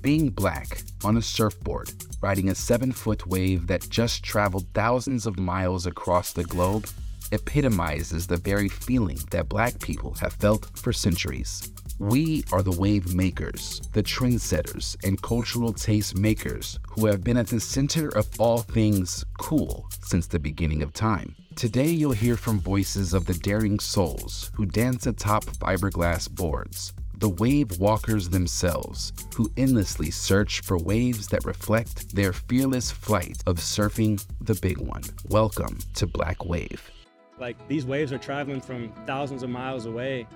Being black on a surfboard, riding a seven foot wave that just traveled thousands of miles across the globe, epitomizes the very feeling that black people have felt for centuries. We are the wave makers, the trendsetters, and cultural taste makers who have been at the center of all things cool since the beginning of time. Today, you'll hear from voices of the daring souls who dance atop fiberglass boards, the wave walkers themselves, who endlessly search for waves that reflect their fearless flight of surfing the big one. Welcome to Black Wave. Like these waves are traveling from thousands of miles away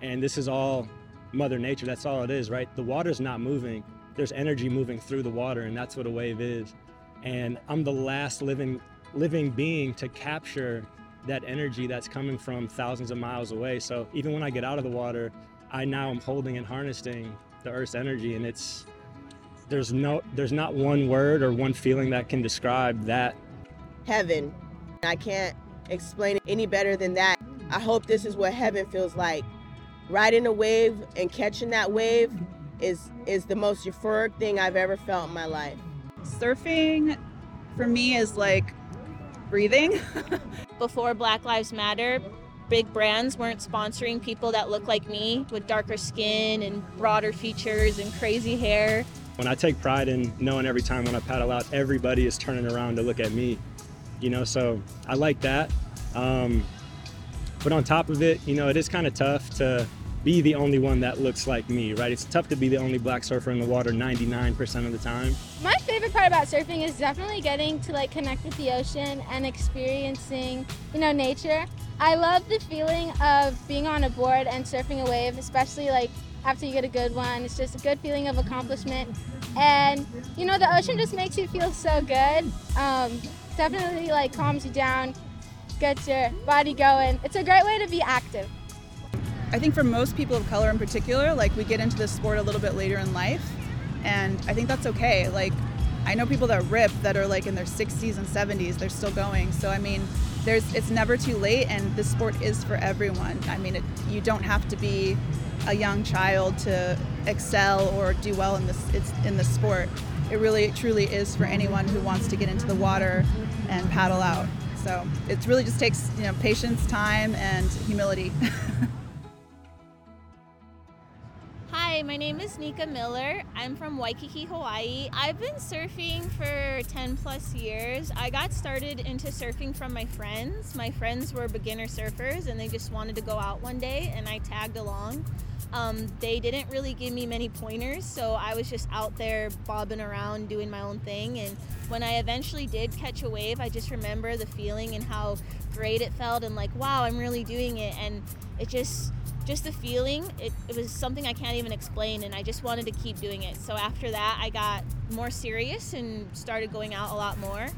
and this is all Mother Nature. That's all it is, right? The water's not moving. There's energy moving through the water, and that's what a wave is. And I'm the last living living being to capture that energy that's coming from thousands of miles away. So even when I get out of the water, I now am holding and harnessing the Earth's energy, and it's there's no there's not one word or one feeling that can describe that. Heaven. I can't explain it any better than that. I hope this is what heaven feels like riding a wave and catching that wave is is the most euphoric thing I've ever felt in my life. Surfing for me is like breathing. Before Black Lives Matter, big brands weren't sponsoring people that look like me with darker skin and broader features and crazy hair. When I take pride in knowing every time when I paddle out, everybody is turning around to look at me. You know, so I like that. Um, but on top of it, you know, it is kind of tough to be the only one that looks like me, right? It's tough to be the only black surfer in the water 99% of the time. My favorite part about surfing is definitely getting to like connect with the ocean and experiencing, you know, nature. I love the feeling of being on a board and surfing a wave, especially like after you get a good one. It's just a good feeling of accomplishment. And, you know, the ocean just makes you feel so good. Um, definitely like calms you down, gets your body going. It's a great way to be active. I think for most people of color in particular, like we get into this sport a little bit later in life, and I think that's okay. Like I know people that rip that are like in their 60s and 70s, they're still going. So I mean, there's it's never too late, and this sport is for everyone. I mean, it, you don't have to be a young child to excel or do well in this it's in this sport. It really truly is for anyone who wants to get into the water and paddle out. So it really just takes you know patience, time, and humility. Hi, my name is Nique Miller. I'm from Waikiki, Hawaii. I've been surfing for 10 plus years. I got started into surfing from my friends. My friends were beginner surfers and they just wanted to go out one day and I tagged along. Um, they didn't really give me many pointers, so I was just out there bobbing around doing my own thing. And when I eventually did catch a wave, I just remember the feeling and how great it felt, and like, wow, I'm really doing it. And it just just the feeling, it, it was something I can't even explain, and I just wanted to keep doing it. So after that, I got more serious and started going out a lot more.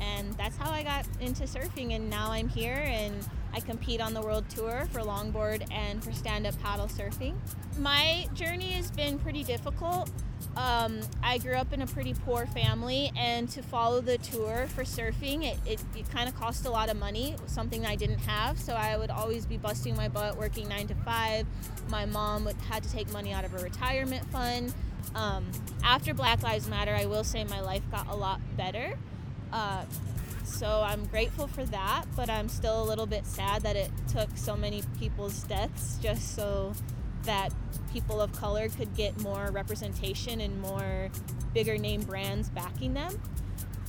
And that's how I got into surfing, and now I'm here and I compete on the world tour for longboard and for stand up paddle surfing. My journey has been pretty difficult. Um, I grew up in a pretty poor family, and to follow the tour for surfing, it, it, it kind of cost a lot of money, something I didn't have. So I would always be busting my butt working nine to five. My mom would, had to take money out of her retirement fund. Um, after Black Lives Matter, I will say my life got a lot better. Uh, so I'm grateful for that, but I'm still a little bit sad that it took so many people's deaths just so that people of color could get more representation and more bigger name brands backing them.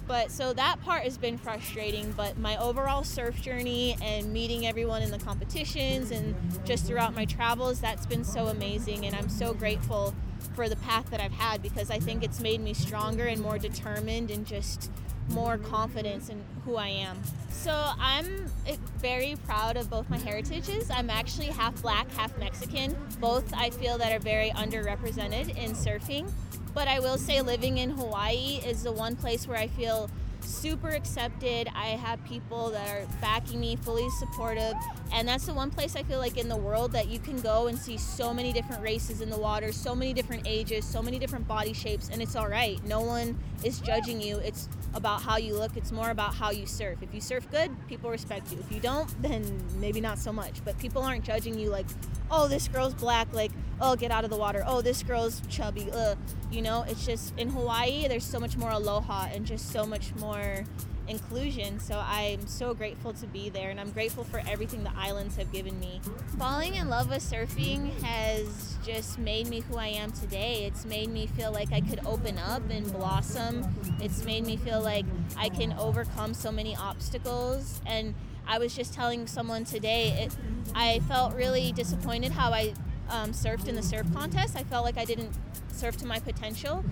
But so that part has been frustrating, but my overall surf journey and meeting everyone in the competitions and just throughout my travels, that's been so amazing. And I'm so grateful for the path that I've had because I think it's made me stronger and more determined and just more confidence in who I am. So I'm eh, very proud of both my heritages. I'm actually half black, half Mexican. Both I feel that are very underrepresented in surfing. But I will say living in Hawaii is the one place where I feel super accepted. I have people that are backing me, fully supportive. And that's the one place I feel like in the world that you can go and see so many different races in the water, so many different ages, so many different body shapes, and it's all right. No one is judging you. It's about how you look, it's more about how you surf. If you surf good, people respect you. If you don't, then maybe not so much. But people aren't judging you like, oh, this girl's black. Like, oh, get out of the water. Oh, this girl's chubby. Ugh. You know, it's just in Hawaii, there's so much more aloha and just so much more inclusion. So I'm so grateful to be there and I'm grateful for everything the islands have given me. Falling in love with surfing has just made me who I am today. It's made me feel like I could open up and blossom. It's made me feel like I can overcome so many obstacles and I was just telling someone today, it, I felt really disappointed how I um, surfed in the surf contest. I felt like I didn't surf to my potential,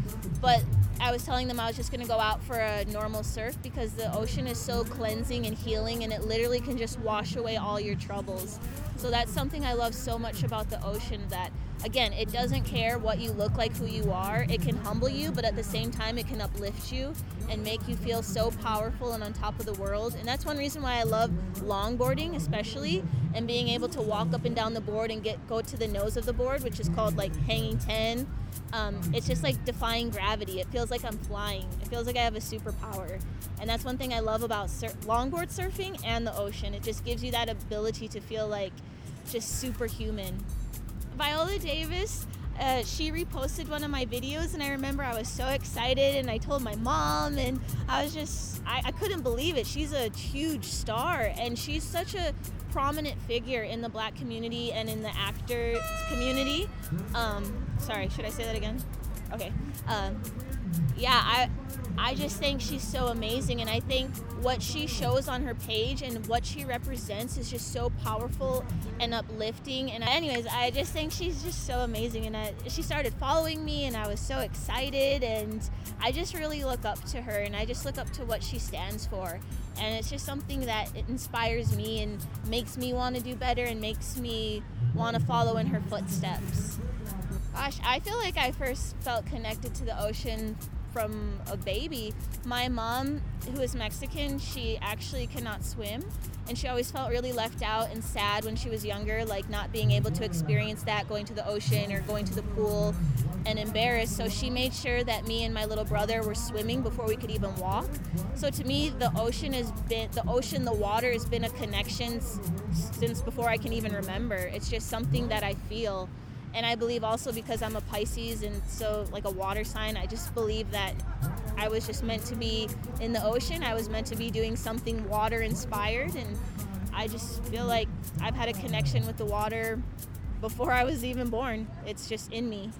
but I was telling them I was just going to go out for a normal surf because the ocean is so cleansing and healing and it literally can just wash away all your troubles. So that's something I love so much about the ocean that again, it doesn't care what you look like, who you are. It can humble you, but at the same time it can uplift you and make you feel so powerful and on top of the world. And that's one reason why I love longboarding especially and being able to walk up and down the board and get go to the nose of the board, which is called like hanging 10 um, it's just like defying gravity. It feels like I'm flying. It feels like I have a superpower. And that's one thing I love about sur- longboard surfing and the ocean. It just gives you that ability to feel like just superhuman. Viola Davis, uh, she reposted one of my videos, and I remember I was so excited, and I told my mom, and I was just, I, I couldn't believe it. She's a huge star, and she's such a prominent figure in the black community and in the actor community. Um, sorry, should I say that again? Okay. Um, yeah, I I just think she's so amazing, and I think what she shows on her page and what she represents is just so powerful and uplifting. And anyways, I just think she's just so amazing, and I, she started following me, and I was so excited, and I just really look up to her, and I just look up to what she stands for, and it's just something that inspires me and makes me want to do better and makes me want to follow in her footsteps. Gosh, I feel like I first felt connected to the ocean from a baby. My mom, who is Mexican, she actually cannot swim, and she always felt really left out and sad when she was younger, like not being able to experience that, going to the ocean or going to the pool, and embarrassed. So she made sure that me and my little brother were swimming before we could even walk. So to me, the ocean has been the ocean, the water has been a connection since before I can even remember. It's just something that I feel and I believe also because I'm a Pisces and so like a water sign, I just believe that I was just meant to be in the ocean. I was meant to be doing something water inspired, and I just feel like I've had a connection with the water before I was even born. It's just in me.